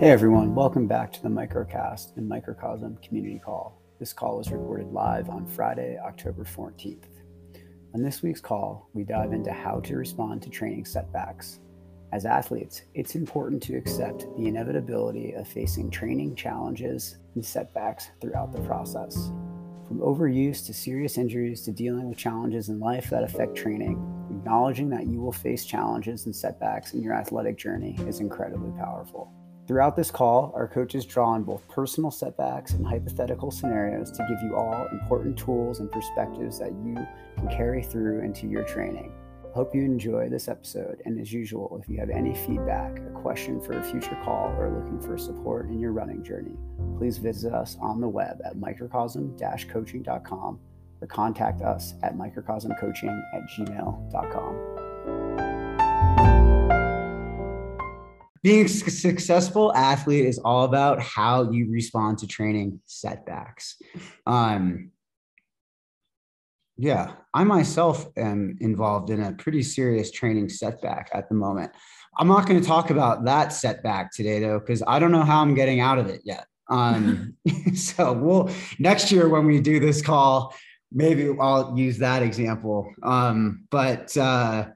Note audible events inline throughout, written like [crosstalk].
Hey everyone, welcome back to the Microcast and Microcosm Community Call. This call was recorded live on Friday, October 14th. On this week's call, we dive into how to respond to training setbacks. As athletes, it's important to accept the inevitability of facing training challenges and setbacks throughout the process. From overuse to serious injuries to dealing with challenges in life that affect training, acknowledging that you will face challenges and setbacks in your athletic journey is incredibly powerful. Throughout this call, our coaches draw on both personal setbacks and hypothetical scenarios to give you all important tools and perspectives that you can carry through into your training. Hope you enjoy this episode. And as usual, if you have any feedback, a question for a future call, or looking for support in your running journey, please visit us on the web at microcosm coaching.com or contact us at microcosmcoaching at gmail.com. being a successful athlete is all about how you respond to training setbacks. Um, yeah, I myself am involved in a pretty serious training setback at the moment. I'm not going to talk about that setback today, though, because I don't know how I'm getting out of it yet. Um, [laughs] [laughs] so we'll next year when we do this call, maybe I'll use that example. Um, but uh,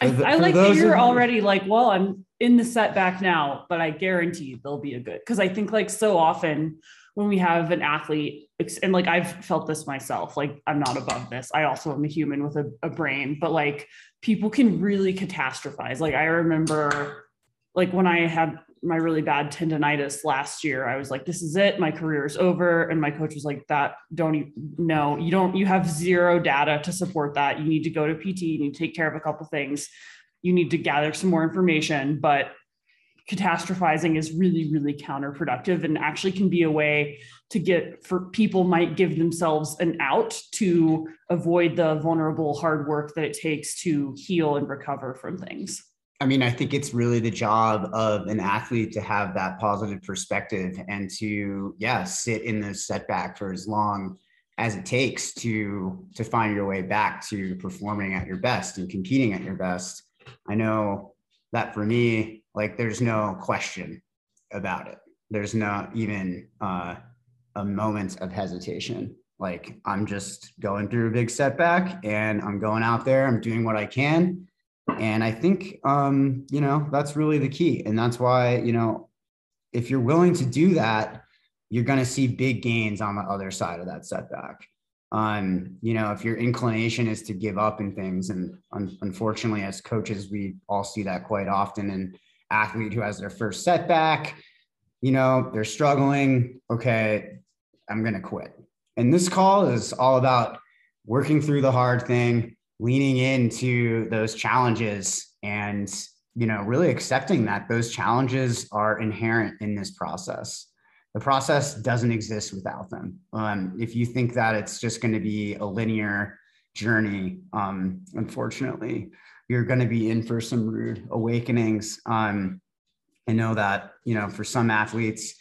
I, the, I like that you're already like, well, I'm in the setback now, but I guarantee they'll be a good because I think like so often when we have an athlete and like I've felt this myself, like I'm not above this. I also am a human with a, a brain, but like people can really catastrophize. Like I remember like when I had my really bad tendonitis last year, I was like, this is it. My career is over. And my coach was like, that don't even know. You don't, you have zero data to support that. You need to go to PT, you need to take care of a couple things you need to gather some more information but catastrophizing is really really counterproductive and actually can be a way to get for people might give themselves an out to avoid the vulnerable hard work that it takes to heal and recover from things I mean, I think it's really the job of an athlete to have that positive perspective and to, yeah, sit in the setback for as long as it takes to to find your way back to performing at your best and competing at your best. I know that for me, like there's no question about it. There's not even uh, a moment of hesitation. Like I'm just going through a big setback and I'm going out there, I'm doing what I can. And I think, um, you know, that's really the key. And that's why, you know, if you're willing to do that, you're going to see big gains on the other side of that setback um, you know, if your inclination is to give up in things, and un- unfortunately, as coaches, we all see that quite often. An athlete who has their first setback, you know, they're struggling. Okay, I'm going to quit. And this call is all about working through the hard thing, leaning into those challenges, and you know, really accepting that those challenges are inherent in this process the process doesn't exist without them. Um, if you think that it's just going to be a linear journey, um, unfortunately, you're going to be in for some rude awakenings. Um, I know that you know for some athletes,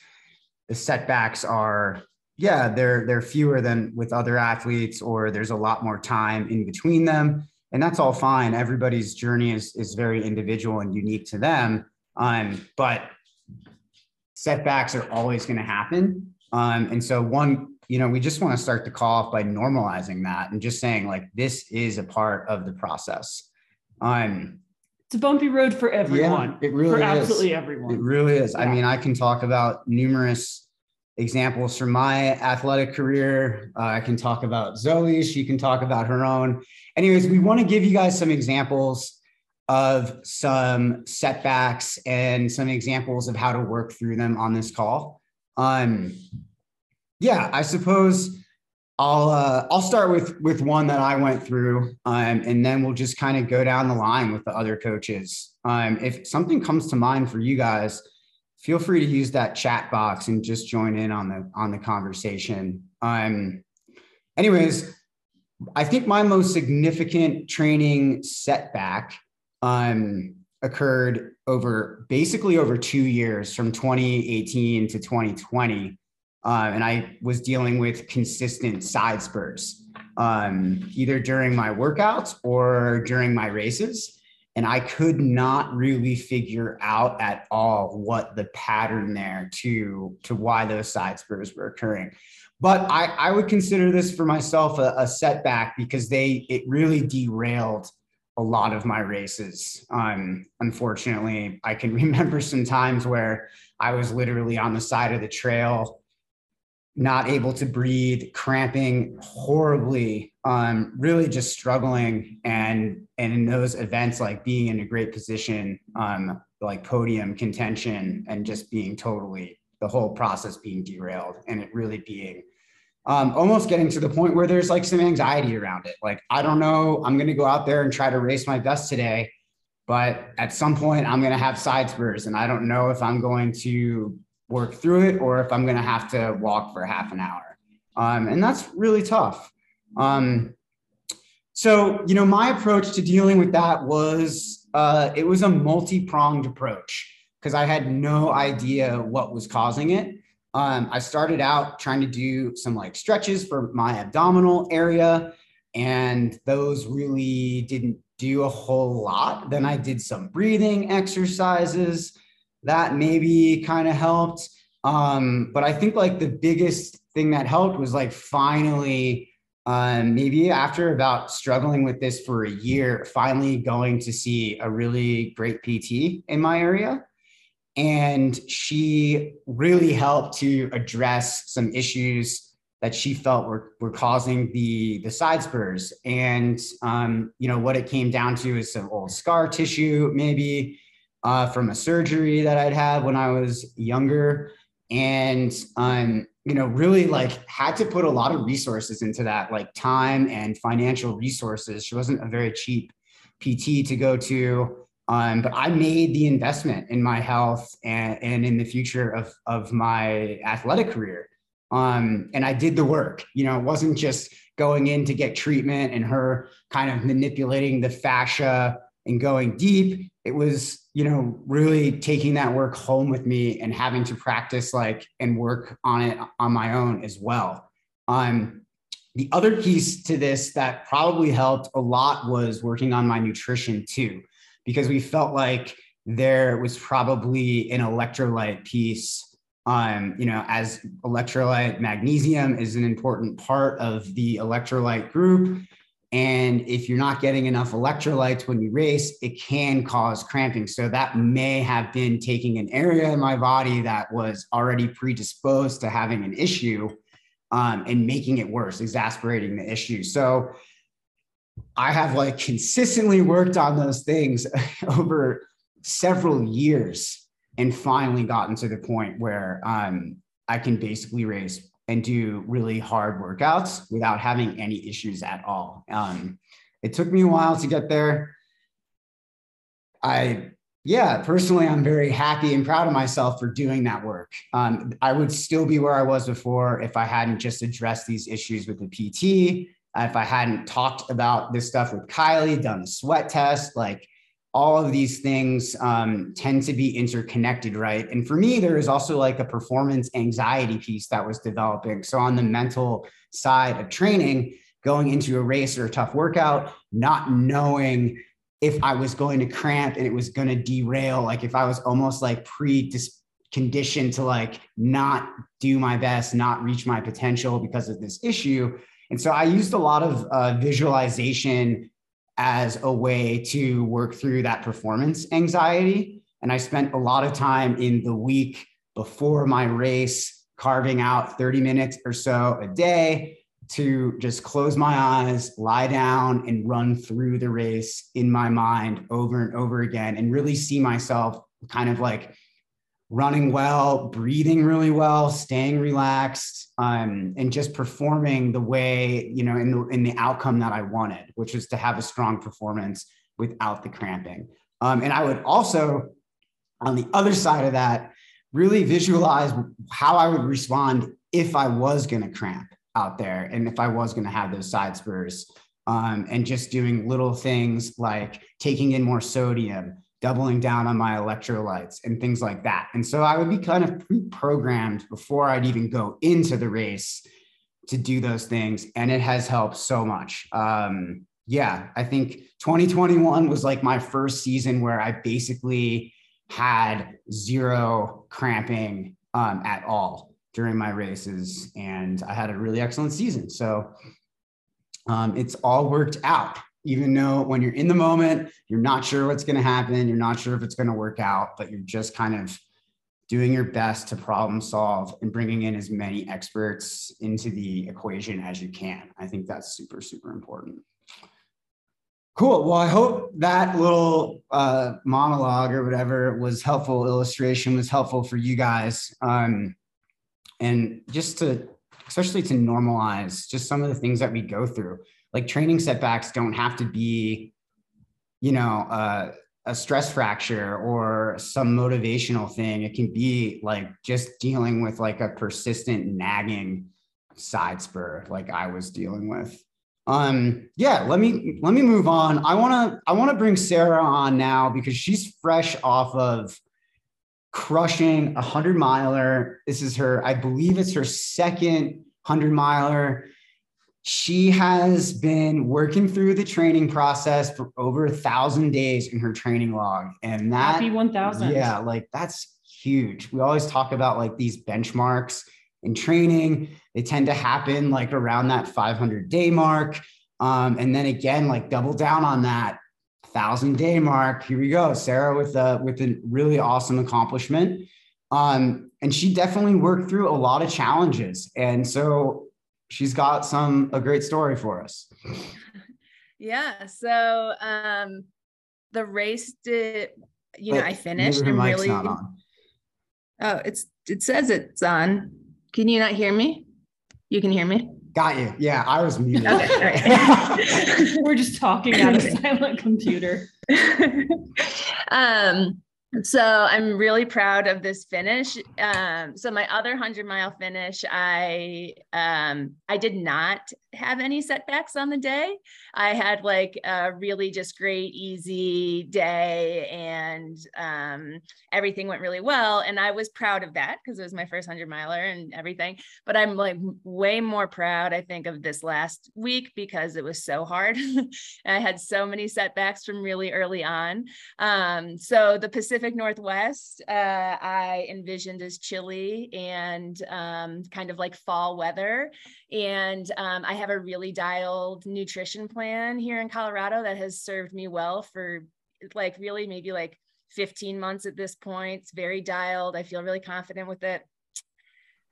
the setbacks are yeah they're they're fewer than with other athletes, or there's a lot more time in between them, and that's all fine. Everybody's journey is is very individual and unique to them. Um, but setbacks are always going to happen. Um, and so one, you know, we just want to start the call off by normalizing that and just saying like this is a part of the process. Um, it's a bumpy road for everyone. Yeah, it really for is. absolutely everyone. It really is. Yeah. I mean, I can talk about numerous examples from my athletic career. Uh, I can talk about Zoe. She can talk about her own. Anyways, we want to give you guys some examples of some setbacks and some examples of how to work through them on this call. Um, yeah, I suppose I'll uh, I'll start with with one that I went through, um, and then we'll just kind of go down the line with the other coaches. Um, if something comes to mind for you guys, feel free to use that chat box and just join in on the on the conversation. Um, anyways, I think my most significant training setback um, occurred over basically over two years from 2018 to 2020. Uh, and I was dealing with consistent side spurs, um, either during my workouts or during my races. And I could not really figure out at all what the pattern there to, to why those side spurs were occurring. But I, I would consider this for myself a, a setback because they it really derailed a lot of my races. Um, unfortunately, I can [laughs] remember some times where I was literally on the side of the trail, not able to breathe, cramping horribly, um, really just struggling. And and in those events, like being in a great position, um, like podium contention, and just being totally the whole process being derailed, and it really being um, almost getting to the point where there's like some anxiety around it. Like, I don't know, I'm going to go out there and try to race my best today, but at some point I'm going to have side spurs and I don't know if I'm going to work through it or if I'm going to have to walk for half an hour. Um, and that's really tough. Um, so, you know, my approach to dealing with that was uh, it was a multi pronged approach because I had no idea what was causing it. Um, I started out trying to do some like stretches for my abdominal area, and those really didn't do a whole lot. Then I did some breathing exercises that maybe kind of helped. Um, but I think like the biggest thing that helped was like finally, um, maybe after about struggling with this for a year, finally going to see a really great PT in my area and she really helped to address some issues that she felt were, were causing the the side spurs. And um, you know what it came down to is some old scar tissue maybe uh, from a surgery that i'd had when i was younger. And um, you know really like had to put a lot of resources into that like time and financial resources. She wasn't a very cheap pt to go to um, but I made the investment in my health and, and in the future of, of my athletic career. Um, and I did the work. You know, it wasn't just going in to get treatment and her kind of manipulating the fascia and going deep. It was, you know, really taking that work home with me and having to practice like and work on it on my own as well. Um, the other piece to this that probably helped a lot was working on my nutrition too because we felt like there was probably an electrolyte piece um, you know, as electrolyte, magnesium is an important part of the electrolyte group. And if you're not getting enough electrolytes when you race, it can cause cramping. So that may have been taking an area in my body that was already predisposed to having an issue um, and making it worse, exasperating the issue. So I have like consistently worked on those things [laughs] over several years and finally gotten to the point where um, I can basically race and do really hard workouts without having any issues at all. Um, it took me a while to get there. I, yeah, personally, I'm very happy and proud of myself for doing that work. Um, I would still be where I was before if I hadn't just addressed these issues with the PT if I hadn't talked about this stuff with Kylie, done the sweat test, like all of these things um, tend to be interconnected, right? And for me, there is also like a performance anxiety piece that was developing. So on the mental side of training, going into a race or a tough workout, not knowing if I was going to cramp and it was going to derail, like if I was almost like pre conditioned to like not do my best, not reach my potential because of this issue, and so I used a lot of uh, visualization as a way to work through that performance anxiety. And I spent a lot of time in the week before my race carving out 30 minutes or so a day to just close my eyes, lie down, and run through the race in my mind over and over again and really see myself kind of like running well, breathing really well, staying relaxed, um, and just performing the way you know in the in the outcome that I wanted, which was to have a strong performance without the cramping. Um, and I would also, on the other side of that, really visualize how I would respond if I was going to cramp out there and if I was going to have those side spurs. Um, and just doing little things like taking in more sodium, doubling down on my electrolytes and things like that. And so I would be kind of pre-programmed before I'd even go into the race to do those things. And it has helped so much. Um, yeah, I think 2021 was like my first season where I basically had zero cramping um, at all during my races, and I had a really excellent season. So um, it's all worked out. Even though when you're in the moment, you're not sure what's going to happen, you're not sure if it's going to work out, but you're just kind of doing your best to problem solve and bringing in as many experts into the equation as you can. I think that's super, super important. Cool. Well, I hope that little uh, monologue or whatever was helpful. Illustration was helpful for you guys, um, and just to, especially to normalize just some of the things that we go through. Like training setbacks don't have to be, you know, uh, a stress fracture or some motivational thing. It can be like just dealing with like a persistent nagging side spur, like I was dealing with. Um yeah let me let me move on. I want to i want to bring sarah on now because she's fresh off of crushing a hundred miler. This is her i believe it's her second hundred miler she has been working through the training process for over a thousand days in her training log and that happy 1000 yeah like that's huge we always talk about like these benchmarks in training. They tend to happen like around that 500 day mark. Um, and then again, like double down on that thousand day mark. Here we go, Sarah with a with a really awesome accomplishment. Um, and she definitely worked through a lot of challenges, and so she's got some a great story for us. [laughs] Yeah. So um, the race did. You know, I finished. I'm really. Oh, it's it says it's on. Can you not hear me? You can hear me? Got you. Yeah, I was muted. Okay, [laughs] We're just talking on a [laughs] silent computer. um, so I'm really proud of this finish. Um, so my other hundred mile finish, I um, I did not have any setbacks on the day. I had like a really just great, easy day, and um, everything went really well. And I was proud of that because it was my first hundred miler and everything. But I'm like way more proud, I think, of this last week because it was so hard. [laughs] I had so many setbacks from really early on. Um, so the Pacific Pacific Northwest, uh, I envisioned as chilly and um, kind of like fall weather. And um, I have a really dialed nutrition plan here in Colorado that has served me well for like really maybe like 15 months at this point. It's very dialed. I feel really confident with it.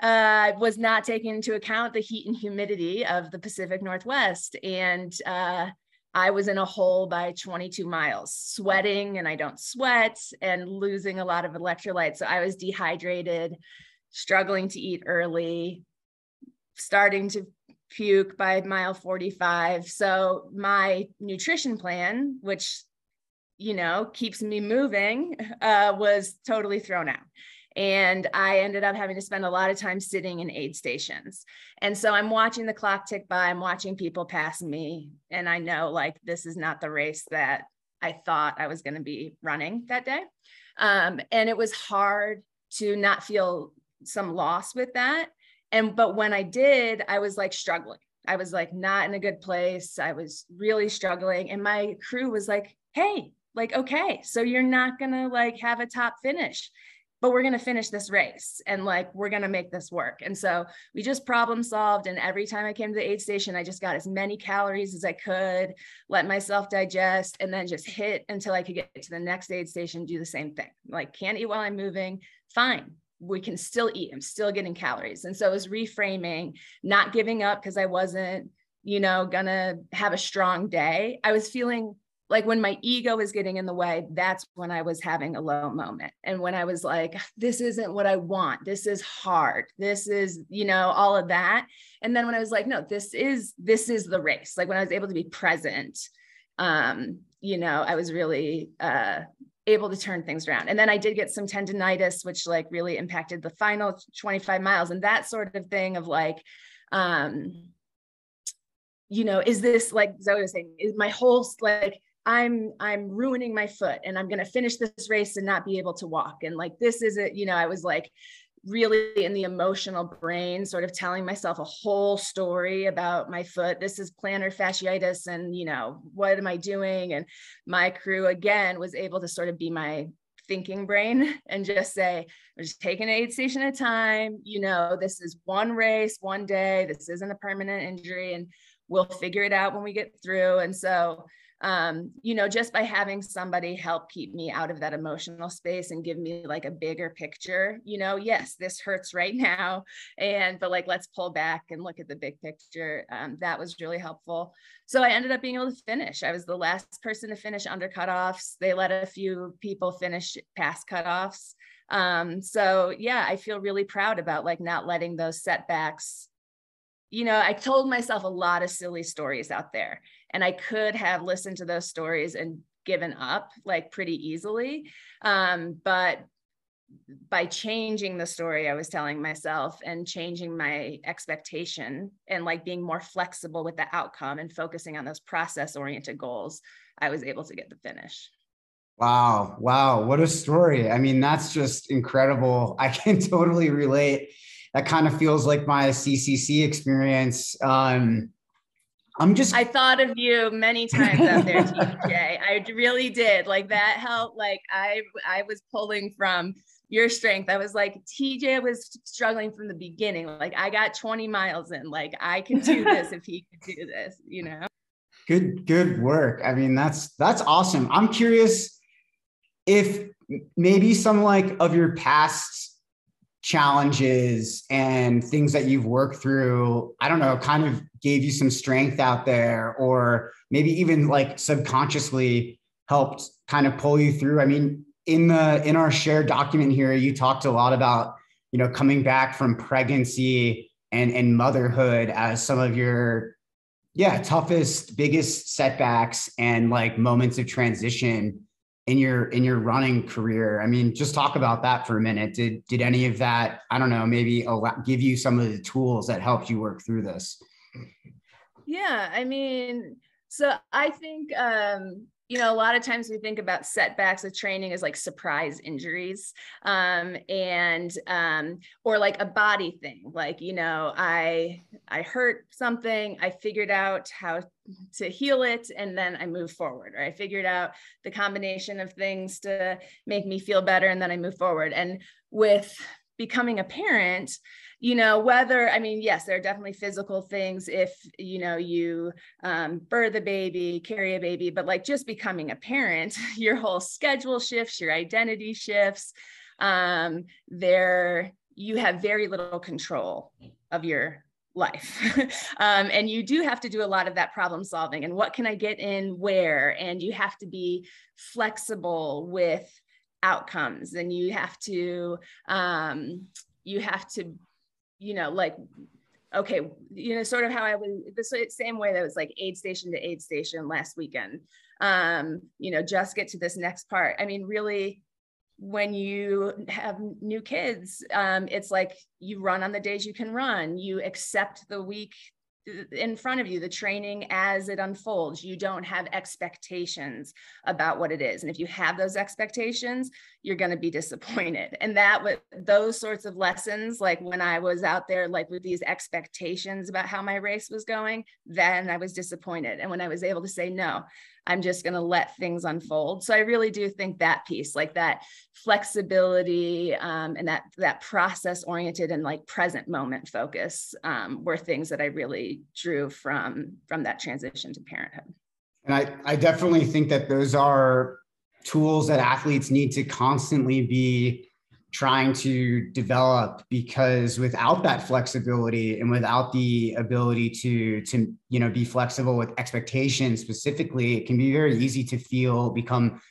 Uh, was not taking into account the heat and humidity of the Pacific Northwest. And uh, I was in a hole by 22 miles, sweating and I don't sweat and losing a lot of electrolytes. So I was dehydrated, struggling to eat early, starting to puke by mile 45. So my nutrition plan, which you know keeps me moving, uh, was totally thrown out and I ended up having to spend a lot of time sitting in aid stations. And so I'm watching the clock tick by, I'm watching people pass me, and I know like this is not the race that I thought I was going to be running that day. Um, and it was hard to not feel some loss with that. And but when I did, I was like struggling. I was like not in a good place. I was really struggling. And my crew was like, hey, like, okay, so you're not gonna like have a top finish but we're going to finish this race and like we're going to make this work. And so we just problem solved and every time i came to the aid station i just got as many calories as i could let myself digest and then just hit until i could get to the next aid station do the same thing. Like can't eat while i'm moving. Fine. We can still eat. I'm still getting calories. And so it was reframing not giving up because i wasn't you know gonna have a strong day. I was feeling like when my ego was getting in the way, that's when I was having a low moment. And when I was like, this isn't what I want, this is hard, this is, you know, all of that. And then when I was like, no, this is, this is the race. Like when I was able to be present, um, you know, I was really uh, able to turn things around. And then I did get some tendonitis, which like really impacted the final 25 miles and that sort of thing of like, um, you know, is this like Zoe was saying, is my whole like I'm I'm ruining my foot and I'm going to finish this race and not be able to walk and like this is it you know I was like really in the emotional brain, sort of telling myself a whole story about my foot. This is plantar fasciitis, and you know, what am I doing? And my crew again was able to sort of be my thinking brain [laughs] and just say, we're just taking aid station at a time. You know, this is one race, one day. This isn't a permanent injury, and we'll figure it out when we get through. And so um, you know, just by having somebody help keep me out of that emotional space and give me like a bigger picture, you know, yes, this hurts right [laughs] now. And, but like, let's pull back and look at the big picture. Um, that was really helpful. So I ended up being able to finish. I was the last person to finish under cutoffs. They let a few people finish past cutoffs. Um, so yeah, I feel really proud about like not letting those setbacks you know, I told myself a lot of silly stories out there, and I could have listened to those stories and given up like pretty easily. Um, but by changing the story I was telling myself and changing my expectation and like being more flexible with the outcome and focusing on those process oriented goals, I was able to get the finish. Wow. Wow. What a story. I mean, that's just incredible. [laughs] I can totally relate that kind of feels like my CCC experience. Um, I'm just. I thought of you many [laughs] times out there, TJ. I really did. Like that helped. Like I, I was pulling from your strength. I was like, TJ was struggling from the beginning. Like I got 20 miles in. Like I can do [laughs] this if he could do this. You know. Good, good work. I mean, that's that's awesome. I'm curious if maybe some like of your past challenges and things that you've worked through, I don't know, kind of gave you some strength out there, or maybe even like subconsciously helped kind of pull you through? I mean, in the in our shared document here, you talked a lot about, you know, coming back from pregnancy and and motherhood as some of your yeah, toughest, biggest setbacks and like moments of transition in your in your running career? I mean just talk about that for a minute. Did did any of that i don't know maybe allow, give you some of the tools that helped you work through this? Yeah i mean so i think um you know, a lot of times we think about setbacks of training as like surprise injuries um, and um, or like a body thing. Like, you know, I I hurt something, I figured out how to heal it, and then I move forward. Or I figured out the combination of things to make me feel better, and then I move forward. And with becoming a parent, you know whether i mean yes there are definitely physical things if you know you um, birth a baby carry a baby but like just becoming a parent [laughs] your whole schedule shifts your identity shifts um, there you have very little control of your life [laughs] um, and you do have to do a lot of that problem solving and what can i get in where and you have to be flexible with outcomes and you have to um, you have to you know, like, okay, you know, sort of how I was the same way that was like aid station to aid station last weekend. Um, you know, just get to this next part. I mean, really, when you have new kids, um, it's like you run on the days you can run. You accept the week in front of you the training as it unfolds. You don't have expectations about what it is. And if you have those expectations you're going to be [laughs] disappointed. And that with those sorts of lessons like when i was out there like with these expectations about how my race was going then i was disappointed. And when i was able to say no I'm just going to let things unfold. So I really do think that piece, like that flexibility um, and that that process oriented and like present moment focus, um, were things that I really drew from from that transition to parenthood. And I I definitely think that those are tools that athletes need to constantly be trying to develop because without that flexibility and without the ability to to you know be flexible with expectations specifically it can be very easy to feel become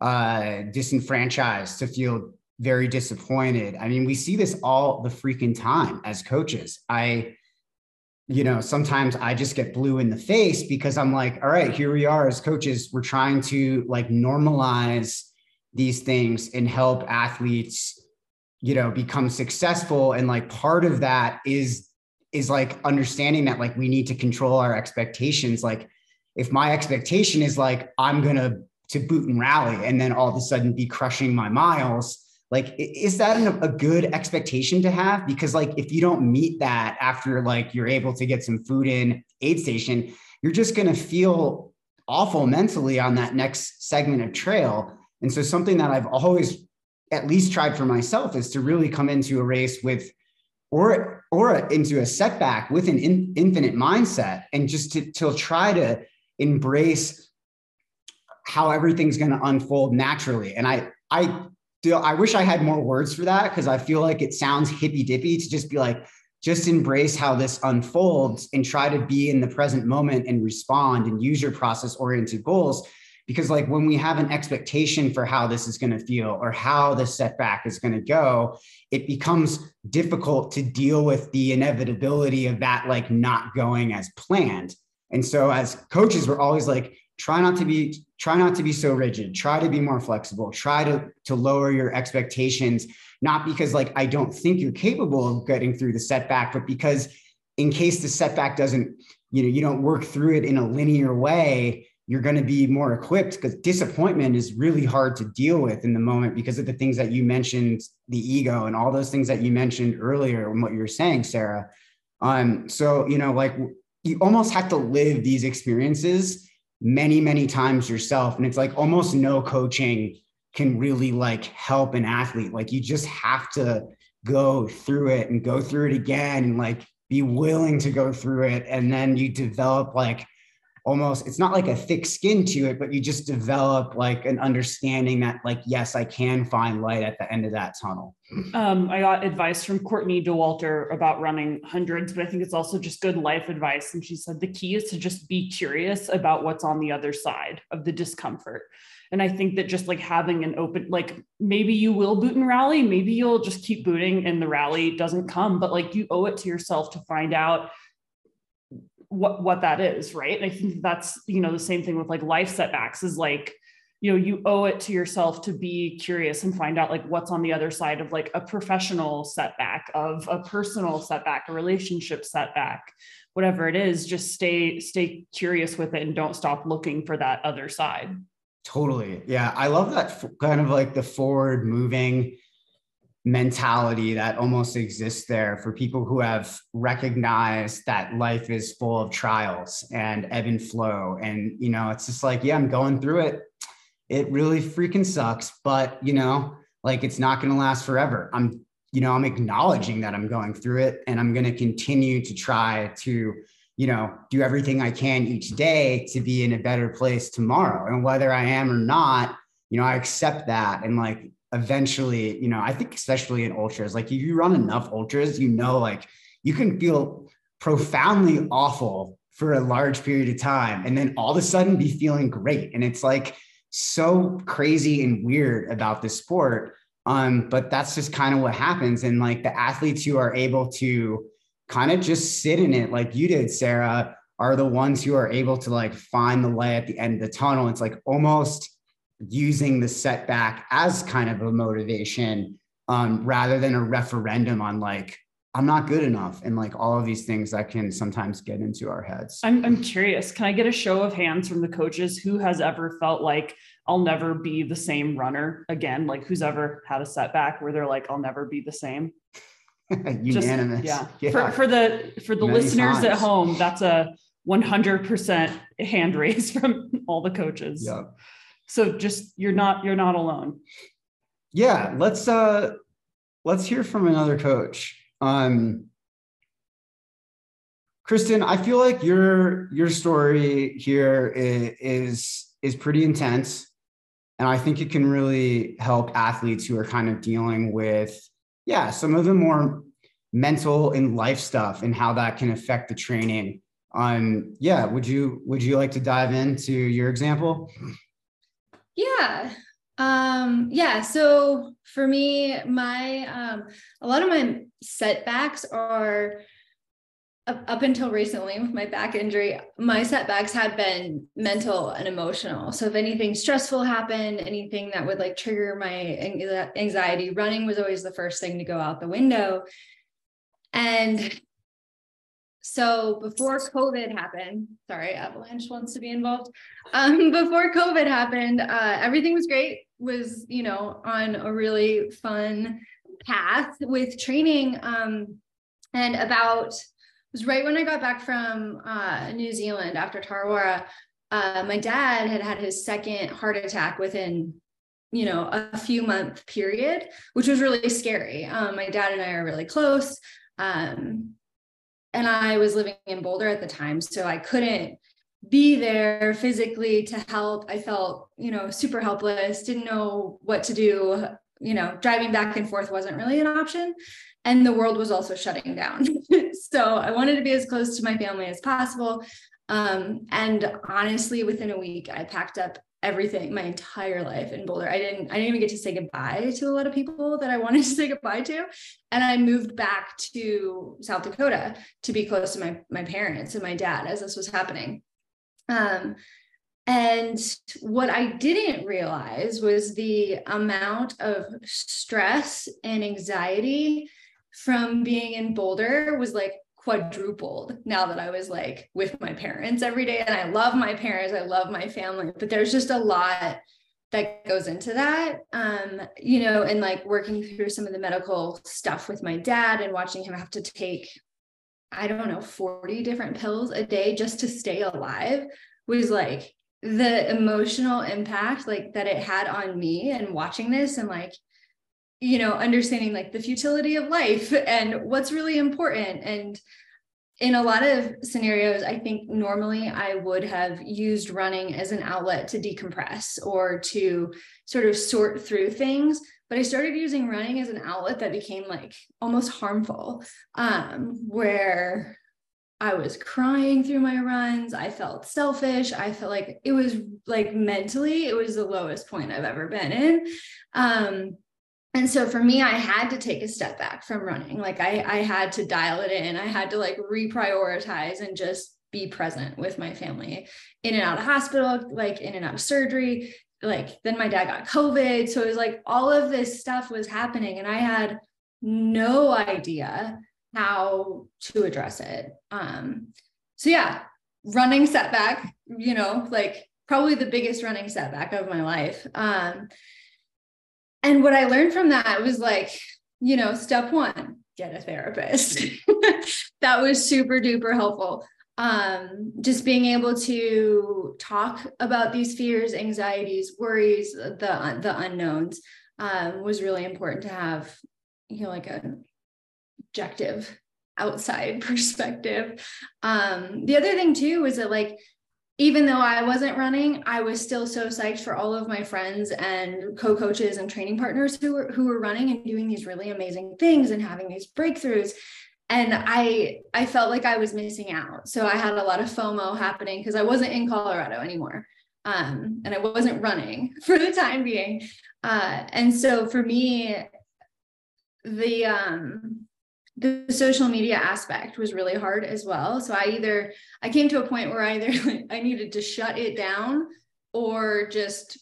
uh disenfranchised to feel very disappointed. I mean we see this all the freaking time as coaches. I you know sometimes i just get blue in the face because i'm like all right here we are as coaches. We're trying to like normalize these things and help athletes you know become successful. And like part of that is is like understanding that like we need to control our expectations. Like if my expectation is like i'm gonna to boot and rally and then all of a sudden be crushing my miles like is that an, a good expectation to have? Because like if you don't meet that after like you're able to get some food in aid station you're just going to feel awful mentally on that next segment of trail. And so something that i've always at least tried for myself is to really come into a race with or or into a setback with an in, infinite mindset and just to, to try to embrace how everything's going to unfold naturally and i i I wish I had more words for that because I feel like it sounds hippy dippy to just be like, just embrace how this unfolds and try to be in the present moment and respond and use your process oriented goals. Because, like, when we have an expectation for how this is going to feel or how the setback is going to go, it becomes difficult to deal with the inevitability of that, like, not going as planned. And so, as coaches, we're always like, try not to be try not to be so rigid try to be more flexible try to to lower your expectations not because like i don't think you're capable of getting through the setback but because in case the setback doesn't you know you don't work through it in a linear way you're going to be more equipped because disappointment is really hard to deal with in the moment because of the things that you mentioned the ego and all those things that you mentioned earlier and what you were saying sarah. Um so you know like you almost have to live these experiences many many times yourself. And it's like almost no coaching can really like help an athlete. Like you just have to go through it and go through it again and like be willing to go through it. And then you develop like almost it's not like a thick skin to it but you just develop like an understanding that like yes i can find light at the end of that tunnel. Um, i got advice from courtney dauwalter about running hundreds but i think it's also just good life advice. And she said the key is to just be curious about what's on the other side of the discomfort. And i think that just like having an open like maybe you will boot and rally maybe you'll just keep booting and the rally doesn't come but like you owe it to yourself to find out what what that is right? And i think that's you know the same thing with like life setbacks is like you know you owe it to yourself to be curious and find out like what's on the other side of like a professional setback of a personal setback a relationship setback whatever it is just stay stay curious with it and don't stop looking for that other side. Totally. Yeah i love that kind of like the forward moving mentality that almost exists there for people who have recognized that life is full of trials and ebb and flow. And, you know, it's just like, yeah, I'm going through it. It really freaking sucks, but, you know, like it's not going to last forever. I'm, you know, I'm acknowledging that I'm going through it and I'm going to continue to try to, you know, do everything I can each day to be in a better place tomorrow. And whether I am or not, you know, I accept that. And like, eventually, you know, I think especially in ultras, like if you run enough ultras, you know, like you can feel profoundly awful for a large period of time and then all of a sudden be feeling great. And it's like so crazy and weird about this sport. Um, but that's just kind of what happens. And like the athletes who are able to kind of just sit in it, like you did, Sarah, are the ones who are able to like find the light at the end of the tunnel. It's like almost using the setback as kind of a motivation um, rather than a referendum on like i'm not good enough and like all of these things that can sometimes get into our heads. I'm, I'm curious can i get a show of hands from the coaches? Who has ever felt like i'll never be the same runner again? Like who's ever had a setback where they're like i'll never be the same? [laughs] Unanimous. Just, yeah. yeah. for for the for the Many listeners times. at home that's a 100% hand raise [laughs] from all the coaches. Yep so just you're not you're not alone. Yeah let's uh let's hear from another coach. Um kristen i feel like your your story here is is pretty intense. And i think it can really help athletes who are kind of dealing with yeah some of the more mental and life stuff and how that can affect the training. Um yeah would you would you like to dive into your example yeah. Um, yeah. So for me, my, um, a lot of my setbacks are up, until recently with my back injury, my setbacks had been mental and emotional. So if anything stressful happened, anything that would like trigger my anxiety, running was always the first thing to go out the window. And so before COVID happened, sorry, Avalanche wants to be involved. Um, [laughs] before COVID happened, uh, everything was great. was, you know, on a really fun path with training. Um, and about was right when I got back from uh, New Zealand after Tarawera. Uh, my dad had had his second heart attack within you know a few month period which was really scary um, my dad and i are really close um, and i was living in boulder at the time so i couldn't be there physically to help. I felt you know super helpless didn't know what to do. You know driving back and forth wasn't really an option and the world was also shutting down. [laughs] So i wanted to be as close to my family as possible. Um, and honestly within a week i packed up everything my entire life in boulder. I didn't i didn't even get to say goodbye to a lot of people that i wanted [laughs] to say goodbye to. And i moved back to south dakota to be close to my my parents and my dad as this was happening. Um, and what I didn't realize was the amount of stress and anxiety from being in Boulder was like quadrupled now that I was like with my parents every day. And I love my parents, I love my family, but there's just a lot that goes into that. Um, you know, and like working through some of the medical stuff with my dad and watching him have to take, I don't know, 40 different pills a day just to stay alive was like the emotional impact like that it had on me and watching this and like you know understanding like the futility of life and what's really important and in a lot of scenarios i think normally i would have used running as an outlet to decompress or to sort of sort through things but i started using running as an outlet that became like almost harmful um, where I was crying through my runs. I felt selfish. I felt like it was like mentally, it was the lowest point I've ever been in. Um, and so for me, I had to take a step back from running. Like I, I had to dial it in. I had to like reprioritize and just be present with my family in and out of hospital, like in and out of surgery. Like then my dad got COVID. So it was like all of this stuff was happening and I had no idea how to address it. Um, so yeah, running setback, you know, like probably the biggest running setback of my life. Um, and what I learned from that was like, you know, step one, get a therapist. [laughs] that was super duper helpful. Um, just being able to talk about these fears, anxieties, worries, the the unknowns um, was really important to have, you know, like a objective outside [laughs] perspective. Um, the other thing too was that like even though I wasn't running, I was still so psyched for all of my friends and co-coaches and training partners who were who were running and doing these really amazing things and having these breakthroughs. And I I felt like I was missing out. So I had a lot of FOMO happening because I wasn't in Colorado anymore. Um, and I wasn't running [laughs] for the time being. Uh, and so for me, the um, the social media aspect was really hard as well. So I either I came to a point where either [laughs] I needed to shut it down or just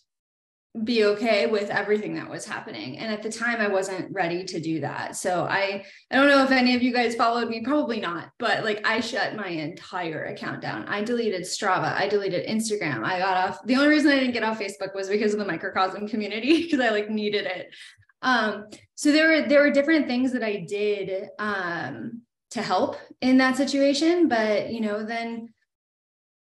be okay with everything that was happening. And at the time i wasn't ready to do that. So i i don't know if any of you guys followed me probably not but like i shut my entire account down. I deleted strava. I deleted instagram. I got off the only reason i didn't get off facebook was because of the microcosm community [laughs] because i like needed it um, so there were there were different things that I did um, to help in that situation, but you know, then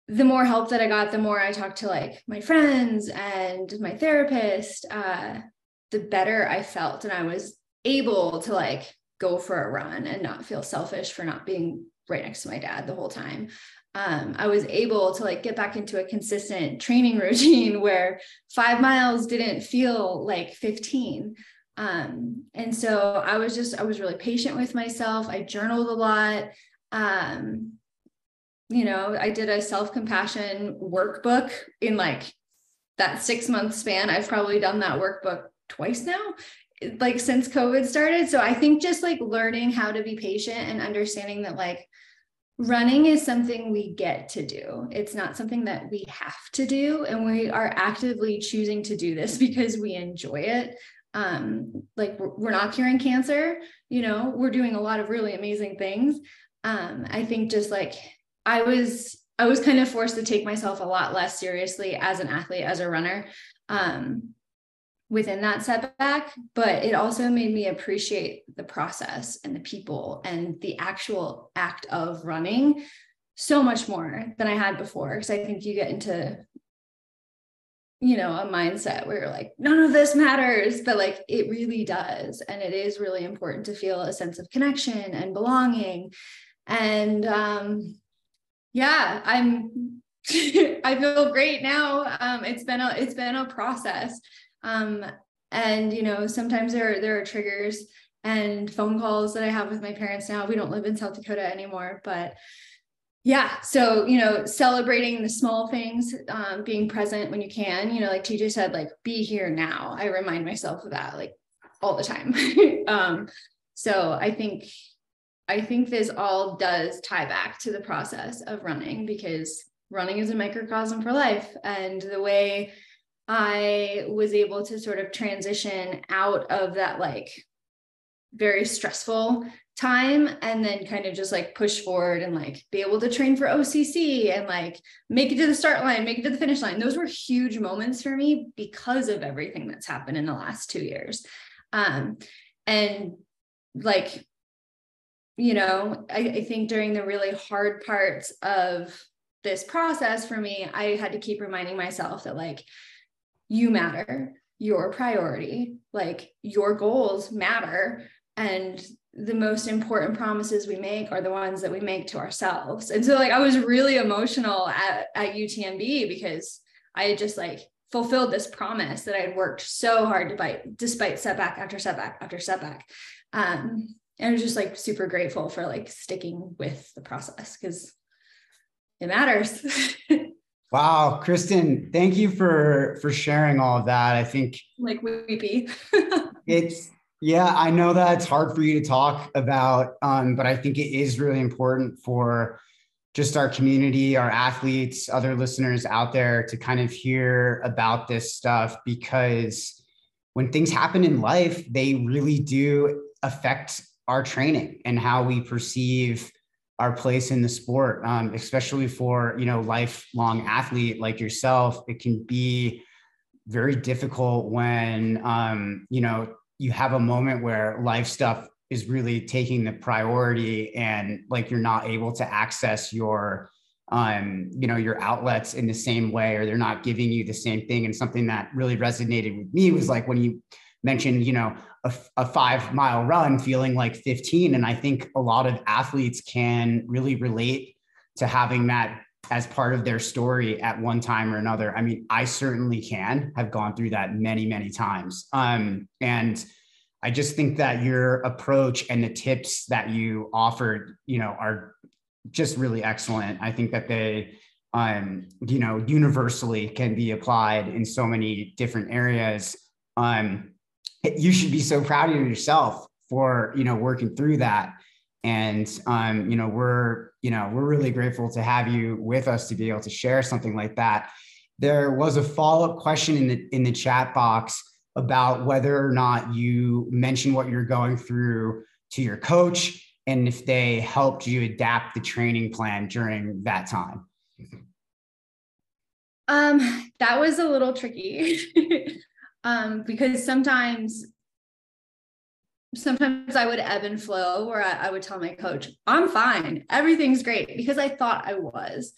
the more help that I got, the more I talked to like my friends and my therapist, uh, the better I felt, and I was able to like go for a run and not feel selfish for not being right next to my dad the whole time. Um, I was able to like get back into a consistent training [laughs] routine where five miles didn't feel like 15. Um, and so I was just, I was really patient with myself. I journaled a lot. Um, you know, I did a self compassion workbook in like that six month span. I've probably done that workbook twice now, like since COVID started. So I think just like learning how to be patient and understanding that like running is something we get to do. It's not something that we have to do. And we are actively choosing to do this [laughs] because we enjoy it um like we're not curing cancer you know we're doing a lot of really amazing things um i think just like i was i was kind of forced to take myself a lot less seriously as an athlete as a runner um within that setback, but it also made me appreciate the process and the people and the actual act of running so much more than I had before. Cause I think you get into, you know, a mindset where you're like, none of this matters, but like it really does. And it is really important to feel a sense of connection and belonging. And um, yeah, I'm [laughs] I feel great now. Um, it's been a it's been a process. Um, and you know, sometimes there are, there are triggers and phone calls that I have with my parents now. We don't live in South Dakota anymore, but yeah, so you know, celebrating the small things, um, being present when you can. You know, like TJ said, like be here now. I remind myself of that like all the time. [laughs] um, so I think I think this all does tie back to the process of running because running is a microcosm for life, and the way I was able to sort of transition out of that like very stressful time and then kind of just like push forward and like be able to train for OCC and like make it to the start line, make it to the finish line. Those were huge moments for me because of everything that's happened in the last two years. Um, and like, you know, I, I think during the really hard parts of this process for me, I had to keep reminding myself that like you matter, your priority, like your goals matter. And the most important promises we make are the ones that we make to ourselves. And so like I was really emotional at, at UTMB because I had just like fulfilled this promise that I had worked so hard to bite despite setback after setback after setback. Um, and I was just like super grateful for like sticking with the process because it matters. [laughs] Wow, Kristen, thank you for for sharing all of that. I think like weepy. [laughs] it's yeah, I know that it's hard for you to talk about, um, but I think it is really important for just our community, our athletes, other listeners out there to kind of hear about this stuff because when things happen in life, they really do affect our training and how we perceive our place in the sport, um, especially for you know lifelong athlete like yourself. It can be very difficult when um, you know you have a moment where life stuff is really taking the priority and like you're not able to access your um, you know your outlets in the same way or they're not giving you the same thing and something that really resonated with me was like when you mentioned, you know, a, a, five mile run feeling like 15. And I think a lot of athletes can really relate to having that as part of their story at one time or another. I mean, I certainly can have gone through that many, many times. Um, and I just think that your approach and the tips that you offered, you know, are just really excellent. I think that they, um, you know, universally can be applied in so many different areas. Um, you should be so proud of yourself for you know working through that and um, you know we're you know we're really grateful to have you with us to be able to share something like that. There was a follow-up question in the in the chat box about whether or not you mentioned what you're going through to your coach and if they helped you adapt the training plan during that time. Um that was a little tricky [laughs] um, because sometimes sometimes I would ebb and flow where I, I, would tell my coach, I'm fine, everything's great because I thought I was.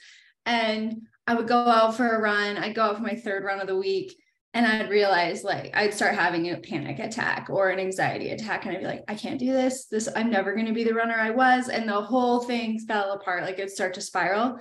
And I would go out for a run, I'd go out for my third run of the week, and I'd realize like I'd start having a panic attack or an anxiety attack, and I'd be like, I can't do this. This I'm never going to be the runner I was. And the whole thing fell apart, like it'd start to spiral.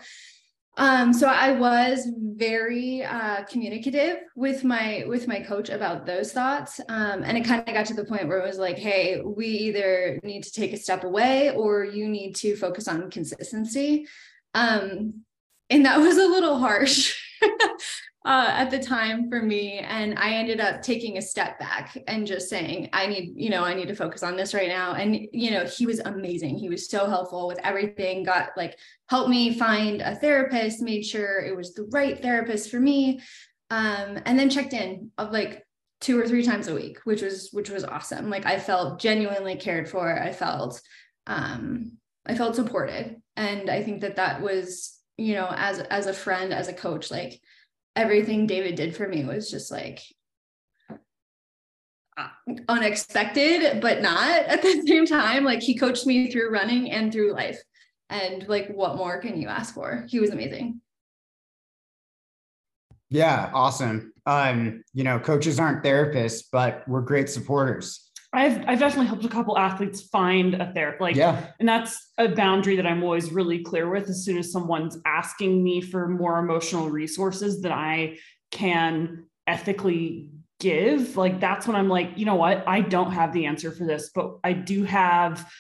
Um, so I was very uh, communicative with my with my coach about those thoughts, um, and it kind of got to the point where it was like, "Hey, we either need to take a step away, or you need to focus on consistency." Um, and that [laughs] was a little harsh. [laughs] uh, at the time for me. And I ended up taking a step back and just saying, I need, you know, I need to focus on this right now. And, you know, he was amazing. He was so helpful with everything, got like, helped me find a therapist, made sure it was the right therapist for me. Um, and then checked in of like two or three times a week, which was, which was awesome. Like I felt genuinely cared for. I felt, um, I felt supported. And I think that that was, you know, as, as a friend, as a coach, like, everything David did for me was just like unexpected, but not at the [laughs] same time. Like he coached me through running and through life. And like, what more can you ask for? He was amazing. Yeah, awesome. Um, you know, coaches aren't therapists, but we're great supporters. I've I've definitely helped a couple athletes find a therapist. Like, yeah. and that's a boundary that I'm always really clear with. As soon as someone's asking me for more emotional resources that I can ethically give, like that's when I'm like, you know what, I don't have the answer for this, but I do have,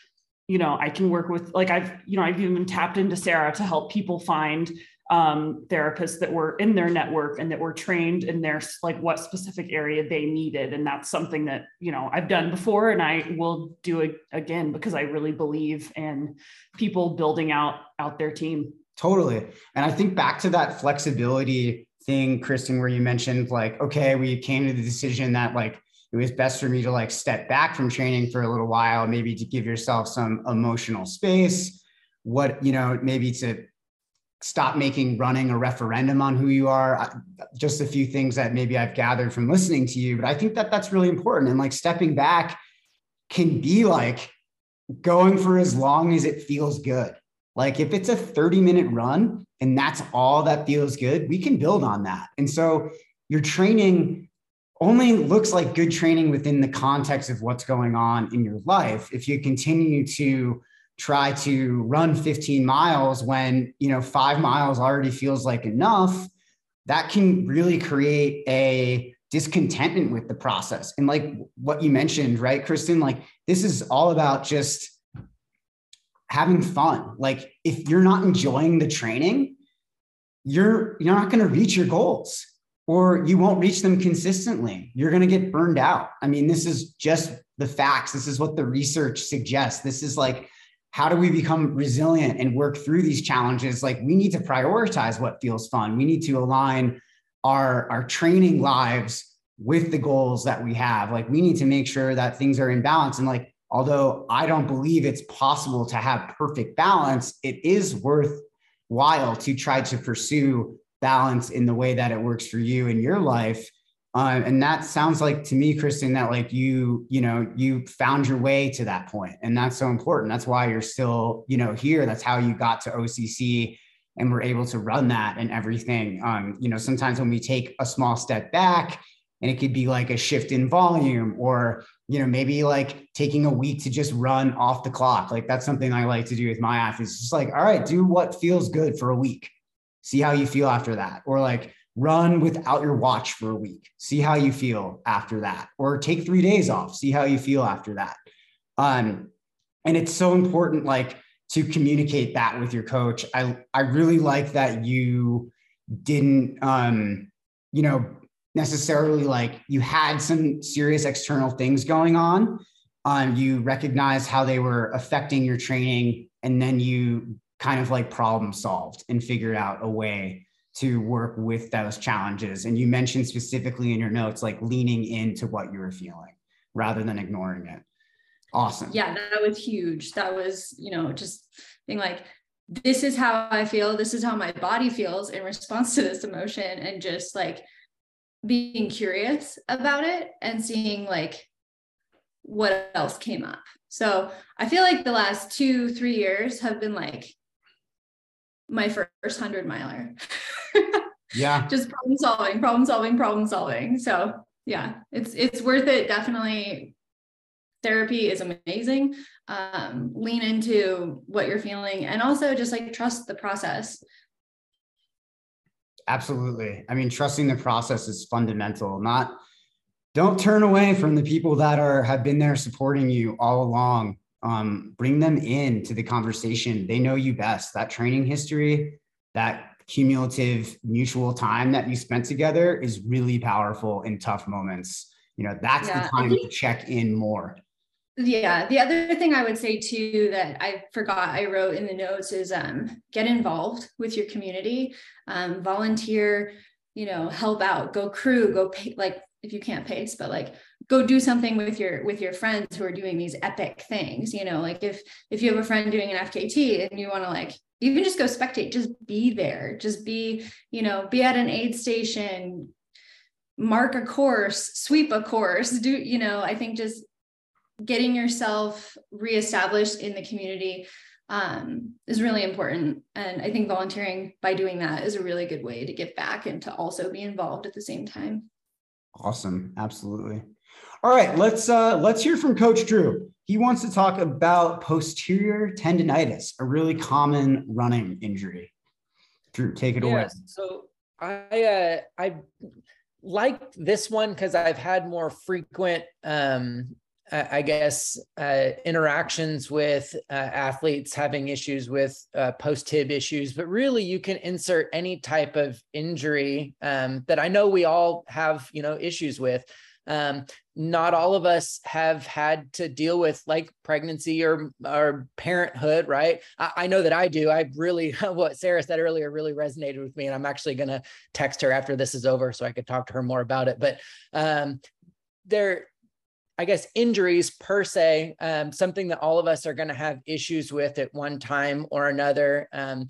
you know, I can work with like I've, you know, I've even tapped into Sarah to help people find um, therapists that were in their network and that were trained in their like what specific area they needed. And that's something that you know i've done before and i will do it again because i really believe in people building out out their team. Totally. And i think back to that flexibility thing kristen where you mentioned like okay we came to the decision that like it was best for me to like step back from training for a little while maybe to give yourself some emotional space what you know maybe to stop making running a referendum on who you are. Just a few things that maybe i've gathered from listening to you but i think that that's really important. And like stepping back can be like going for as long as it feels good. Like if it's a 30 minute run and that's all that feels good we can build on that. And so your training only looks like good training within the context of what's going on in your life if you continue to try to run 15 miles when you know five miles already feels like enough that can really create a discontentment with the process. And like what you mentioned right kristen like this is all about just having fun. Like if you're not enjoying the training you're you're not going to reach your goals or you won't reach them consistently. You're going to get burned out. I mean this is just the facts. This is what the research suggests. This is like how do we become resilient and work through these challenges? Like we need to prioritize what feels fun. We need to align our our training lives with the goals that we have. Like we need to make sure that things are in balance. And like although i don't believe it's possible to have perfect balance it is worthwhile to try to pursue balance in the way that it works for you in your life um, and that sounds like to me, Kristen, that like you, you know, you found your way to that point, and that's so important. That's why you're still, you know, here. That's how you got to OCC, and we're able to run that and everything. Um, you know, sometimes when we take a small step back, and it could be like a shift in volume, or you know, maybe like taking a week to just run off the clock. Like that's something I like to do with my athletes. Just like, all right, do what feels good for a week. See how you feel after that, or like run without your watch for a week. See how you feel after that. Or take three days off. See how you feel after that. Um, and it's so important like to communicate that with your coach. I i really like that you didn't um you know necessarily like you had some serious external things going on. Um you recognized how they were affecting your training and then you kind of like problem solved and figured out a way to work with those challenges. And you mentioned specifically in your notes, like leaning into what you were feeling rather than ignoring it. Awesome. Yeah, that was huge. That was, you know, just being like, this is how I feel. This is how my body feels in response to this emotion. And just like being curious about it and seeing like what else came up. So I feel like the last two, three years have been like my first hundred miler. [laughs] yeah. Just problem solving, problem solving, problem solving. So yeah, it's it's worth it. Definitely therapy is amazing. Um, lean into what you're feeling and also just like trust the process. Absolutely. I mean, trusting the process is fundamental. Not don't turn away from the people that are have been there supporting you all along um, bring them in to the conversation. They know you best. That training history, that cumulative mutual time that you spent together is really powerful in tough moments. You know, that's yeah, the time to check in more. Yeah. The other thing I would say too that I forgot I wrote in the notes is um, get involved with your community, um, volunteer, you know, help out, go crew, go pay, like if you can't pace, but like go do something with your with your friends who are doing these epic things you know like if if you have a friend doing an fkt and you want to like even just go spectate just be there just be you know be at an aid station mark a course, sweep a course, do, you know, I think just getting yourself reestablished in the community um, is really important. And I think volunteering by doing that is a really good way to give back and to also be involved at the same time. Awesome. Absolutely. All right, let's uh, let's hear from Coach Drew. He wants to talk about posterior tendonitis, a really common running injury. Drew, take it away. So I uh, I like this one because I've had more frequent um, I guess, uh, interactions with uh, athletes having issues with uh, post tib issues, but really you can insert any type of injury um, that I know we all have, you know, issues with. Um, not all of us have had to deal with like pregnancy or or parenthood, right? I, I know that I do. I really [laughs] what Sarah said earlier really resonated with me, and I'm actually to text her after this is over so I could talk to her more about it. But um, there I guess injuries per se, um, something that all of us are to have issues with at one time or another. Um,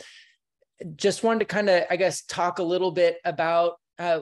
just wanted to kind of, I guess, talk a little bit about uh,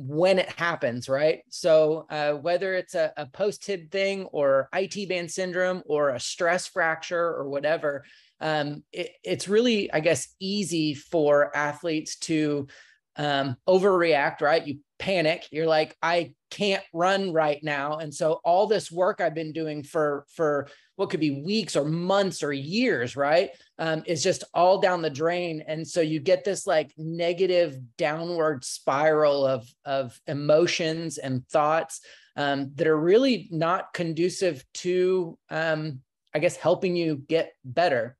when it happens, right? So uh, whether it's a, a post-tib thing or IT band syndrome or a stress fracture or whatever, um, it, it's really, I guess, easy for athletes to um, overreact, right? You panic. You're like, I can't run right now. And so all this work I've been doing for for what could be weeks or months or years, right? Um, is just all down the drain. And so you get this like negative downward spiral of, of emotions and thoughts um, that are really not conducive to, um, I guess, helping you get better.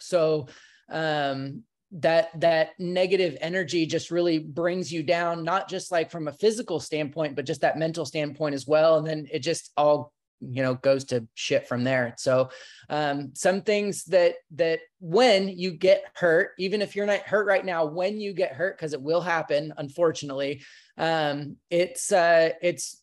So um, that that negative energy just really brings you down not just like from a physical standpoint but just that mental standpoint as well and then it just all you know goes to shit from there. So um, some things that that when you get hurt even if you're not hurt right now when you get hurt because it will happen unfortunately um, it's uh it's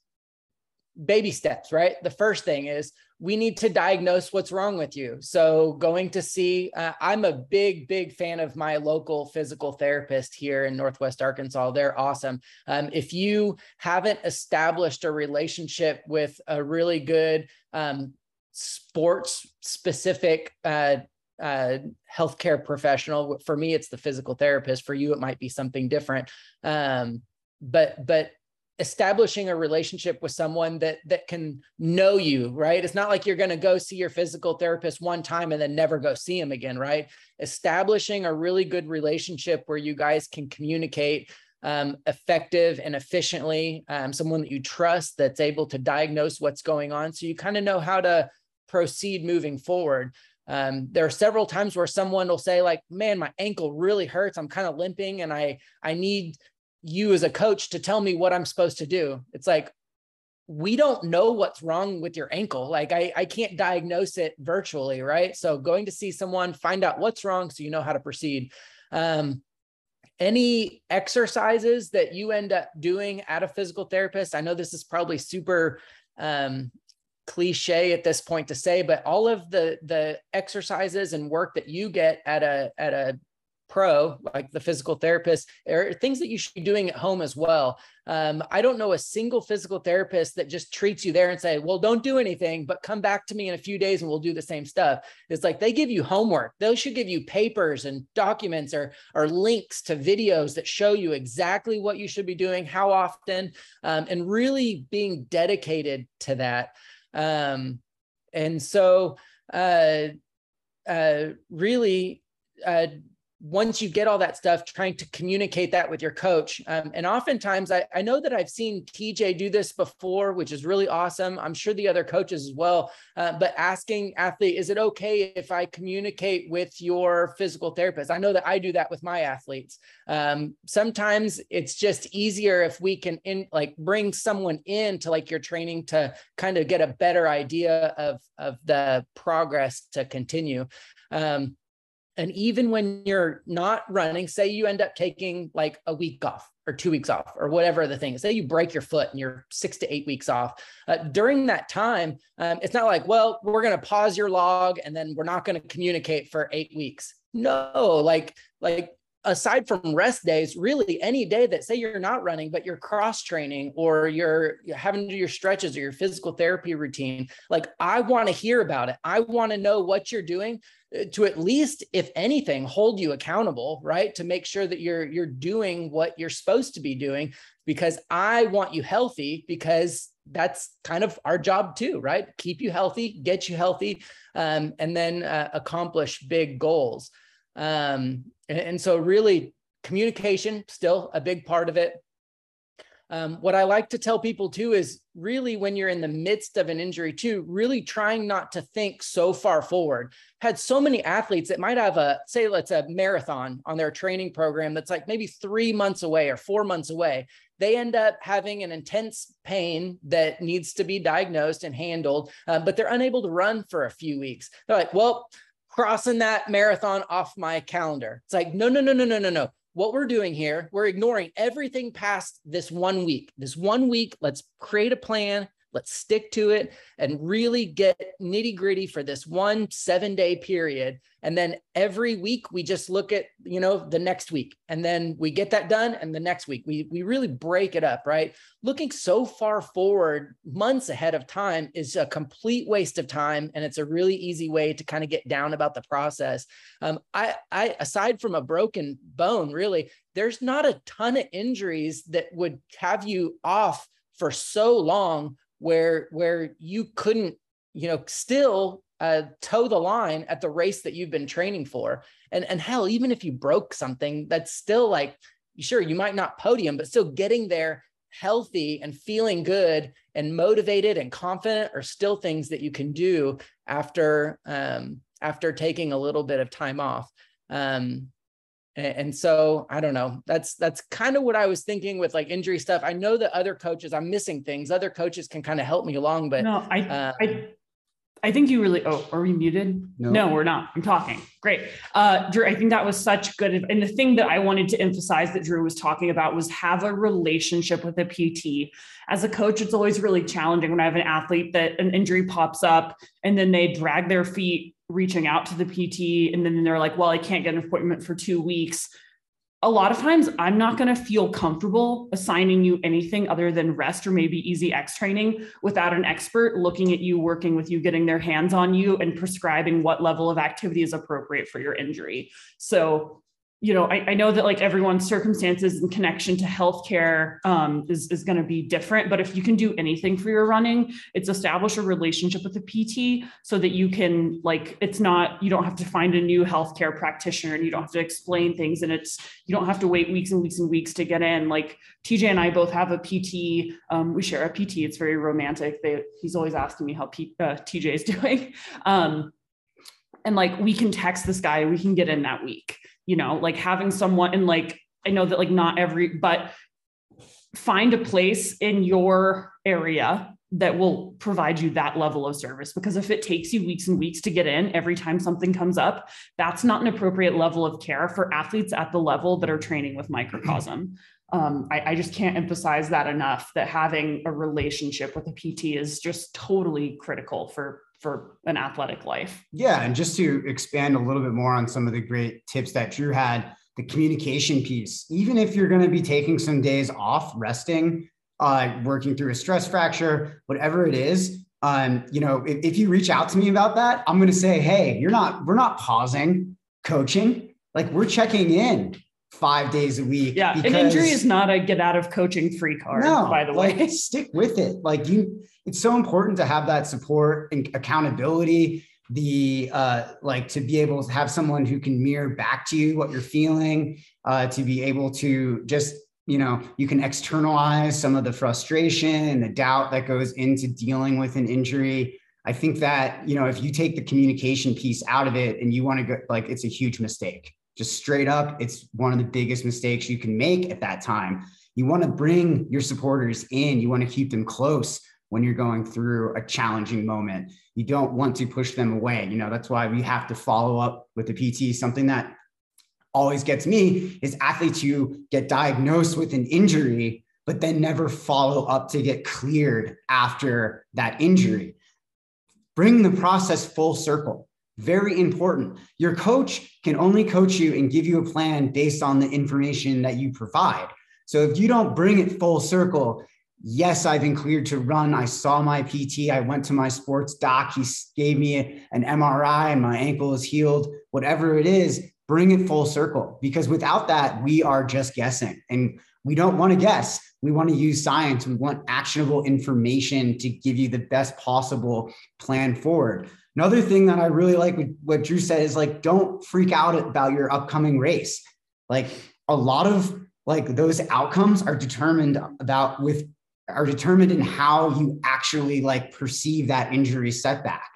baby steps right? The first thing is we need to diagnose what's wrong with you. So, going to see, uh, I'm a big, big fan of my local physical therapist here in Northwest Arkansas. They're awesome. Um, if you haven't established a relationship with a really good um, sports specific uh, uh, healthcare professional, for me, it's the physical therapist. For you, it might be something different. Um, but but establishing a relationship with someone that that can know you right? It's not like you're going to go see your physical therapist one time and then never go see him again right? Establishing a really good relationship where you guys can communicate um, effective and efficiently um, someone that you trust that's able to diagnose what's going on. So you kind of know how to proceed moving forward. Um, there are several times where someone will say like man my ankle really hurts. I'm kind of limping and i i need you as a coach to tell me what I'm supposed to do. It's like, we don't know what's wrong with your ankle. Like I, I can't diagnose it virtually, right? So going to see someone, find out what's wrong so you know how to proceed. Um, any exercises that you end up doing at a physical therapist? I know this is probably super um, cliche at this point to say, but all of the the exercises and work that you get at a at a pro, like the physical therapist, are things that you should be doing at home as well. Um, I don't know a single physical therapist that just treats you there and say, well, don't do anything, but come back to me in a few days and we'll do the same stuff. It's like they give you homework. They should give you papers and documents or, or links to videos that show you exactly what you should be doing, how often, um, and really being dedicated to that. Um, and so, uh, uh, really, uh, once you get all that stuff, trying to communicate that with your coach. Um, and oftentimes, I, I, know that I've seen TJ do this before, which is really awesome. I'm sure the other coaches as well. Uh, but asking athlete, is it okay if I communicate with your physical therapist? I know that I do that with my athletes. Um, sometimes it's just easier if we can in like bring someone in to like your training to kind of get a better idea of of the progress to continue. Um, and even when you're not running, say you end up taking like a week off or two weeks off or whatever the thing is, say you break your foot and you're six to eight weeks off. Uh, during that time, um, it's not like, well, we're going to pause your log and then we're not going to communicate for eight weeks. No, like, like aside from rest days, really any day that say you're not running, but you're cross training or you're, you're having to do your stretches or your physical therapy routine, like I want to hear about it. I want to know what you're doing uh, to at least, if anything, hold you accountable, right? To make sure that you're you're doing what you're supposed to be doing, because I want you healthy because that's kind of our job too, right? Keep you healthy, get you healthy, um, and then uh, accomplish big goals. Um, and, and, so, really, communication still a big part of it. Um, what I like to tell people too is really when you're in the midst of an injury too, really trying not to think so far forward. Had so many athletes that might have a say, let's a marathon on their training program that's like maybe three months away or four months away. They end up having an intense pain that needs to be diagnosed and handled, uh, but they're unable to run for a few weeks. They're like, well, crossing that marathon off my calendar. It's like, no, no, no, no, no, no, no. What we're doing here, we're ignoring everything past this one week. This one week, let's create a plan. Let's stick to it and really get nitty gritty for this one seven day period. And then every week we just look at, you know, the next week and then we get that done. And the next week we, we really break it up, right? Looking so far forward months ahead of time is a complete waste of time. And it's a really easy way to kind of get down about the process. Um, I, I, aside from a broken bone, really, there's not a ton of injuries that would have you off for so long where where you couldn't you know still uh, toe the line at the race that you've been training for. And and hell even if you broke something that's still like sure you might not podium but still getting there healthy and feeling good and motivated and confident are still things that you can do after um, after taking a little bit of time off. Um, and so I don't know. That's that's kind of what I was thinking with like injury stuff. I know that other coaches, I'm missing things. Other coaches can kind of help me along, but no, I uh, I I think you really. Oh, are we muted? No, no we're not. I'm talking. Great, uh, Drew. I think that was such good. And the thing that I wanted to emphasize that Drew was talking about was have a relationship with a PT. As a coach, it's always really challenging when I have an athlete that an injury pops up and then they drag their feet reaching out to the PT and then they're like, well, I can't get an appointment for two weeks. A lot of times I'm not going to feel comfortable assigning you anything other than rest or maybe easy X training without an expert looking at you, working with you, getting their hands on you, and prescribing what level of activity is appropriate for your injury. So you know, I, I, know that like everyone's circumstances and connection to healthcare um, is, is going to be different, but if you can do anything for your running, it's establish a relationship with a PT so that you can like, it's not, you don't have to find a new healthcare practitioner and you don't have to explain things and it's, you don't have to wait weeks and weeks and weeks to get in. Like TJ and I both have a PT. Um, we share a PT. It's very romantic. They, he's always asking me how P, uh, TJ is [laughs] doing. Um, and like, we can text this guy, we can get in that week you know, like having someone and like, I know that like not every, but find a place in your area that will provide you that level of service because if it takes you weeks and weeks to get in every time something comes up that's not an appropriate level of care for athletes at the level that are training with microcosm. [clears throat] Um, I, I, just can't emphasize that enough that having a relationship with a pt is just totally critical for for an athletic life. Yeah. And just to expand a little bit more on some of the great tips that Drew had, the communication piece, even if you're going to be taking some days off, resting, uh, working through a stress fracture, whatever it is, um, you know, if, if you reach out to me about that, I'm going to say, hey, you're not, we're not pausing coaching. Like we're checking in five days a week. Yeah, an injury is not a get out of coaching free card. No, by the way, like, stick with it. Like you, it's so important to have that support and accountability. The uh, like to be able to have someone who can mirror back to you what you're feeling. Uh, to be able to just you know you can externalize some of the frustration and the doubt that goes into dealing with an injury. I think that you know if you take the communication piece out of it and you want to go like it's a huge mistake just straight up, it's one of the biggest mistakes you can make at that time. You want to bring your supporters in, you want to keep them close when you're going through a challenging moment. You don't want to push them away. You know, that's why we have to follow up with the PT. Something that always gets me is athletes who get diagnosed with an injury, but then never follow up to get cleared after that injury. Bring the process full circle Very important. Your coach can only coach you and give you a plan based on the information that you provide. So if you don't bring it full circle, yes, I've been cleared to run. I saw my PT. I went to my sports doc. He gave me an MRI and my ankle is healed. Whatever it is, bring it full circle because without that, we are just guessing and we don't want to guess. We want to use science. We want actionable information to give you the best possible plan forward. Another thing that I really like what Drew said is like, don't freak out about your upcoming race. Like a lot of like those outcomes are determined about with are determined in how you actually like perceive that injury setback.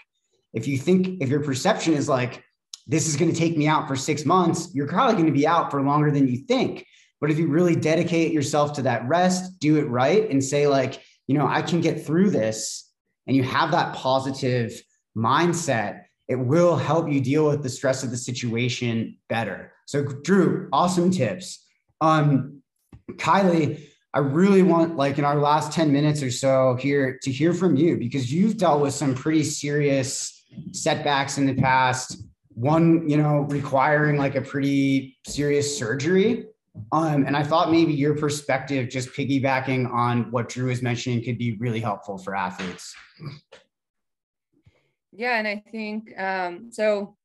If you think if your perception is like this is going to take me out for 6 months, you're probably going to be out for longer than you think. But if you really dedicate yourself to that rest, do it right and say like, you know, I can get through this and you have that positive mindset, it will help you deal with the stress of the situation better. So Drew, awesome tips. Um Kylie, I really want, like, in our last 10 minutes or so here to hear from you because you've dealt with some pretty serious setbacks in the past. One, you know, requiring like a pretty serious surgery. Um, and I thought maybe your perspective, just piggybacking on what Drew was mentioning, could be really helpful for athletes. Yeah, and I think um, so.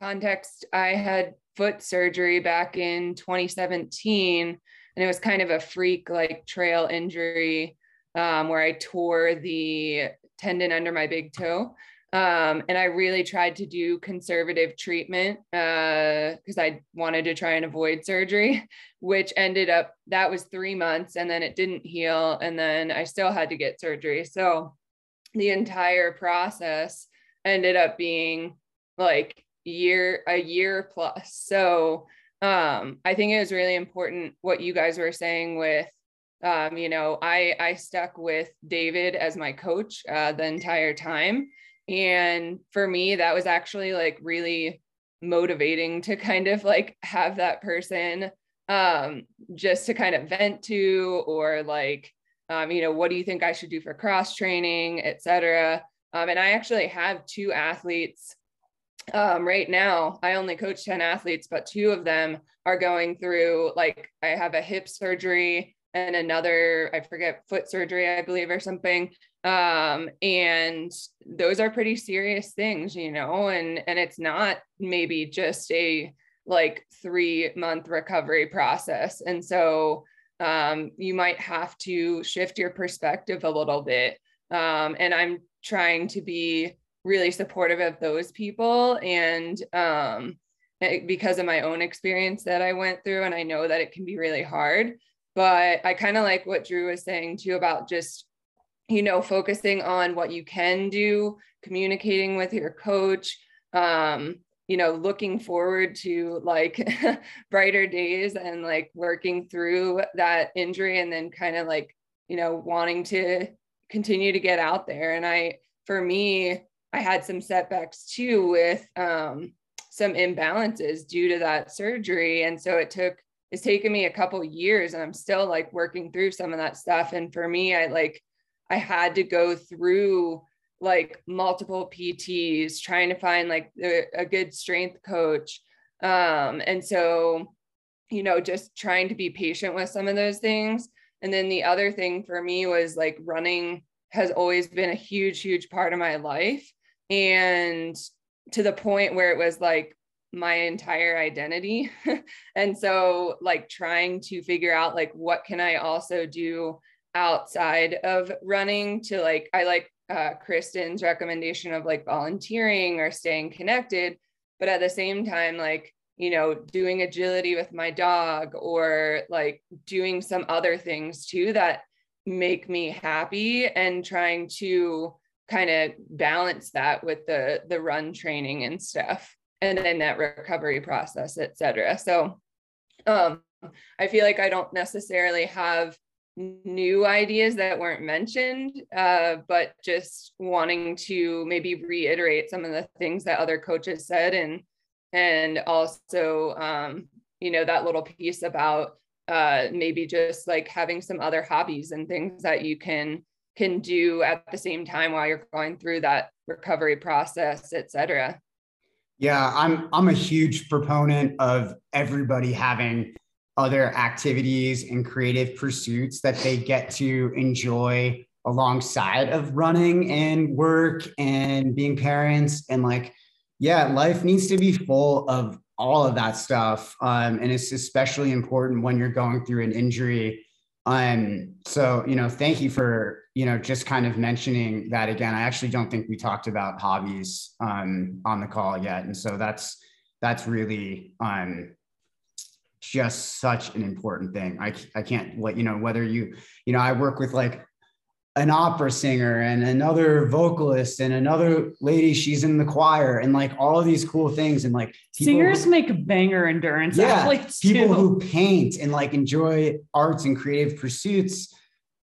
Context: I had foot surgery back in 2017 and it was kind of a freak like trail injury um, where I tore the tendon under my big toe. Um, and I really tried to do conservative treatment because uh, I wanted to try and avoid surgery, [laughs] which ended up that was three months and then it didn't heal. And then I still had to get surgery. So the entire process ended up being like year a year plus. So um, I think it was really important what you guys were saying with, um, you know, I I stuck with David as my coach uh, the entire time, and for me that was actually like really motivating to kind of like have that person um, just to kind of vent to or like um, you know what do you think i should do for cross training etc um, and i actually have two athletes um, right now i only coach 10 athletes but two of them are going through like i have a hip surgery and another i forget foot surgery i believe or something. Um, and those are pretty serious things you know and and it's not maybe just a like three month recovery process. And so um, you might have to shift your perspective a little bit. Um, and i'm trying to be really supportive of those people. And um, because of my own experience that I went through and I know that it can be really hard but I kind of like what Drew was saying too about just you know focusing on what you can do communicating with your coach um you know looking forward to like [laughs] brighter days and like working through that injury and then kind of like you know wanting to continue to get out there. And I for me I had some setbacks too with um, some imbalances due to that surgery. And so it took, it's taken me a couple years and I'm still like working through some of that stuff. And for me, I like, I had to go through like multiple PTs trying to find like a, good strength coach. Um, and so, you know, just trying to be patient with some of those things. And then the other thing for me was like running has always been a huge, huge part of my life and to the point where it was like my entire identity. [laughs] And so like trying to figure out like what can i also do outside of running to like i like uh, kristen's recommendation of like volunteering or staying connected but at the same time like you know doing agility with my dog or like doing some other things too that make me happy and trying to kind of balance that with the the run training and stuff and then that recovery process et cetera. So um i feel like i don't necessarily have new ideas that weren't mentioned uh, but just wanting to maybe reiterate some of the things that other coaches said and and also um, you know that little piece about uh, maybe just like having some other hobbies and things that you can can do at the same time while you're going through that recovery process, et cetera. Yeah, I'm I'm a huge proponent of everybody having other activities and creative pursuits that they get to enjoy alongside of running and work and being parents and like yeah life needs to be full of all of that stuff um, and it's especially important when you're going through an injury um, so you know thank you for you know just kind of mentioning that again i actually don't think we talked about hobbies um, on the call yet and so that's that's really um, just such an important thing. I, I can't what you know whether you you know I work with like an opera singer and another vocalist and another lady she's in the choir and like all of these cool things and like singers who, make banger endurance yeah, athletes people too. who paint and like enjoy arts and creative pursuits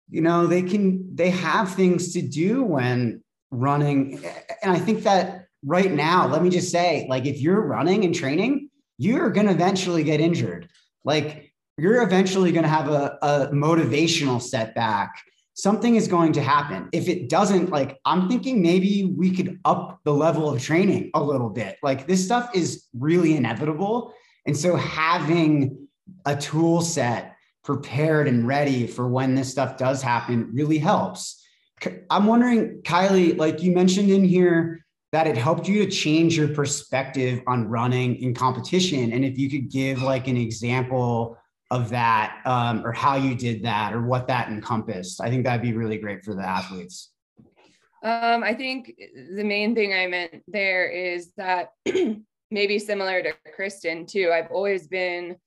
you know they can they have things to do when running and i think that right now let me just say like if you're running and training you're going to eventually get injured. Like you're eventually going to have a, a motivational setback. Something is going to happen. If it doesn't, like, I'm thinking maybe we could up the level of training a little bit. Like, this stuff is really inevitable. And so, having a tool set prepared and ready for when this stuff does happen really helps. I'm wondering, Kylie, like you mentioned in here, that it helped you to change your perspective on running in competition. And if you could give like an example of that um, or how you did that or what that encompassed, I think that'd be really great for the athletes. Um, I think the main thing I meant there is that [clears throat] maybe similar to Kristen too, I've always been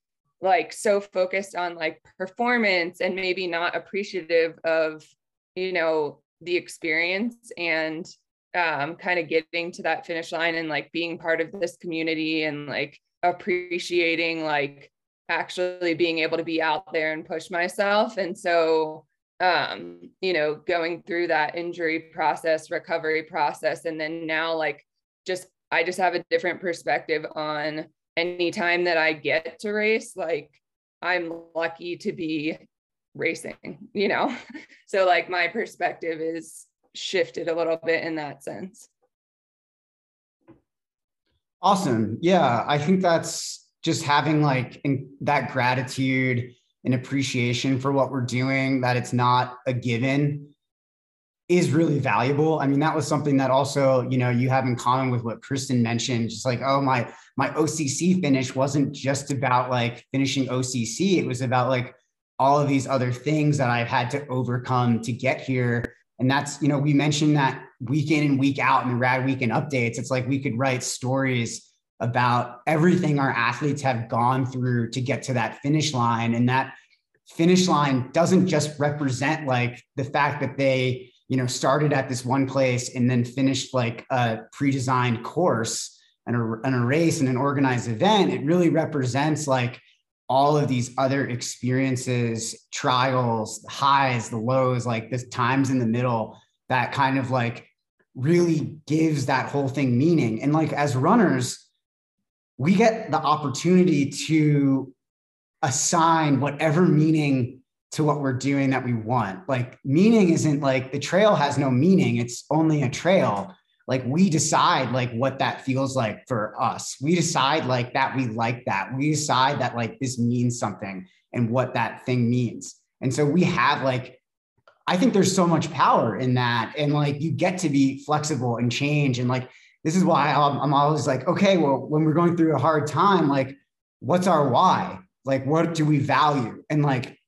like so focused on like performance and maybe not appreciative of, you know, the experience and um, kind of getting to that finish line and like being part of this community and like appreciating like actually being able to be out there and push myself. And so, um, you know, going through that injury process, recovery process, and then now like just I just have a different perspective on any time that I get to race. Like I'm lucky to be racing, you know? [laughs] So like my perspective is shifted a little bit in that sense. Awesome. Yeah, I think that's just having like in, that gratitude and appreciation for what we're doing, that it's not a given is really valuable. I mean, that was something that also, you know, you have in common with what Kristen mentioned, just like, oh, my my OCC finish wasn't just about like finishing OCC. It was about like all of these other things that I've had to overcome to get here and that's, you know, we mentioned that week in and week out in the Rad Weekend updates. It's like we could write stories about everything our athletes have gone through to get to that finish line. And that finish line doesn't just represent like the fact that they, you know, started at this one place and then finished like a pre-designed course and a, and a race and an organized event. It really represents like all of these other experiences, trials, the highs, the lows, like the times in the middle that kind of like really gives that whole thing meaning. And like as runners, we get the opportunity to assign whatever meaning to what we're doing that we want. Like meaning isn't like the trail has no meaning, it's only a trail. Like we decide like what that feels like for us. We decide like that we like that. We decide that like this means something and what that thing means. And so we have like i think there's so much power in that. And like you get to be flexible and change. And like this is why i'm always like okay well when we're going through a hard time like what's our why? Like what do we value? And like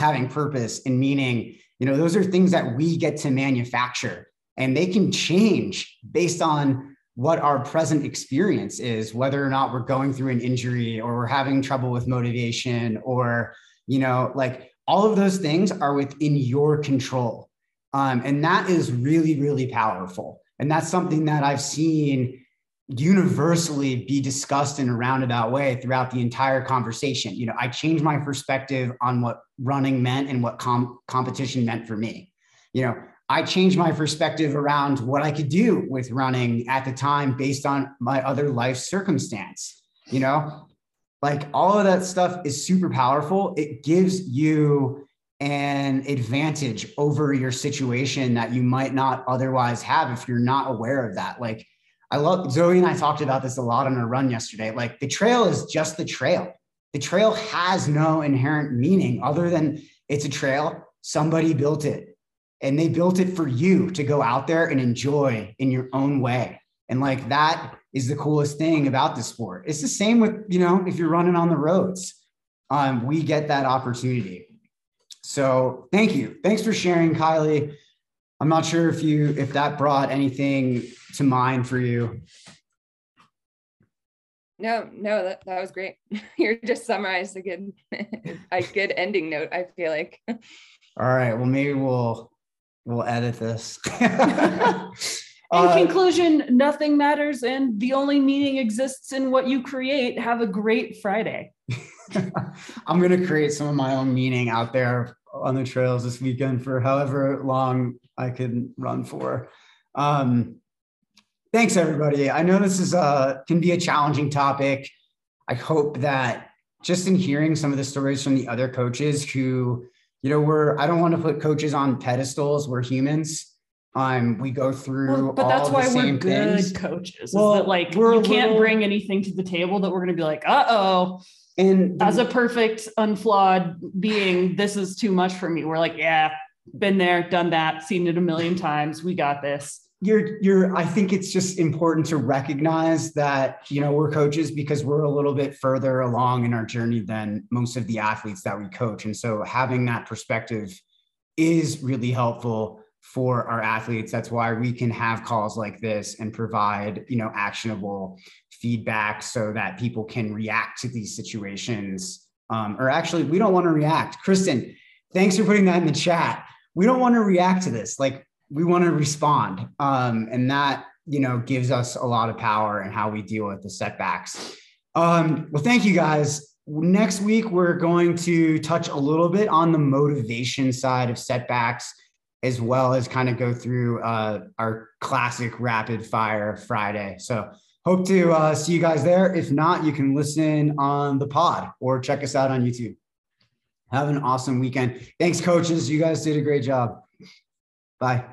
having purpose and meaning you know those are things that we get to manufacture and they can change based on what our present experience is whether or not we're going through an injury or we're having trouble with motivation or you know like all of those things are within your control. Um, and that is really really powerful. And that's something that i've seen universally be discussed in a roundabout way throughout the entire conversation you know i changed my perspective on what running meant and what com- competition meant for me you know I changed my perspective around what I could do with running at the time based on my other life circumstance. You know, like all of that stuff is super powerful. It gives you an advantage over your situation that you might not otherwise have if you're not aware of that. Like, I love Zoe and I talked about this a lot on our run yesterday. Like the trail is just the trail. The trail has no inherent meaning other than it's a trail. Somebody built it and they built it for you to go out there and enjoy in your own way. And like that is the coolest thing about the sport. It's the same with, you know, if you're running on the roads, um, we get that opportunity. So thank you. Thanks for sharing, Kylie. I'm not sure if you if that brought anything to mind for you. No, no, that, that was great. [laughs] You're just summarized a good [laughs] a good ending note, I feel like. All right. Well, maybe we'll we'll edit this. [laughs] In uh, conclusion, nothing matters and the only meaning exists in what you create. Have a great Friday. I'm going to create some of my own meaning out there on the trails this weekend for however long I can run for. Um, thanks, everybody. I know this is a can be a challenging topic. I hope that just in hearing some of the stories from the other coaches who, you know, we're I don't want to put coaches on pedestals. We're humans. Um, we go through, well, but that's why we're good things. coaches. Well, that like you can't little... bring anything to the table that we're going to be like, uh oh, and as a perfect, unflawed being, this is too much for me. We're like, yeah, been there, done that, seen it a million times. We got this. You're, you're, I think it's just important to recognize that, you know, we're coaches because we're a little bit further along in our journey than most of the athletes that we coach. And so having that perspective is really helpful for our athletes. That's why we can have calls like this and provide, you know, actionable feedback so that people can react to these situations. Um, or actually, we don't want to react. Kristen, thanks for putting that in the chat. We don't want to react to this. Like we want to respond. Um, and that, you know, gives us a lot of power in how we deal with the setbacks. Um, well, thank you guys. Next week, we're going to touch a little bit on the motivation side of setbacks as well as kind of go through uh, our classic rapid fire Friday. So hope to uh, see you guys there. If not, you can listen on the pod or check us out on YouTube. Have an awesome weekend. Thanks, coaches. You guys did a great job. Bye.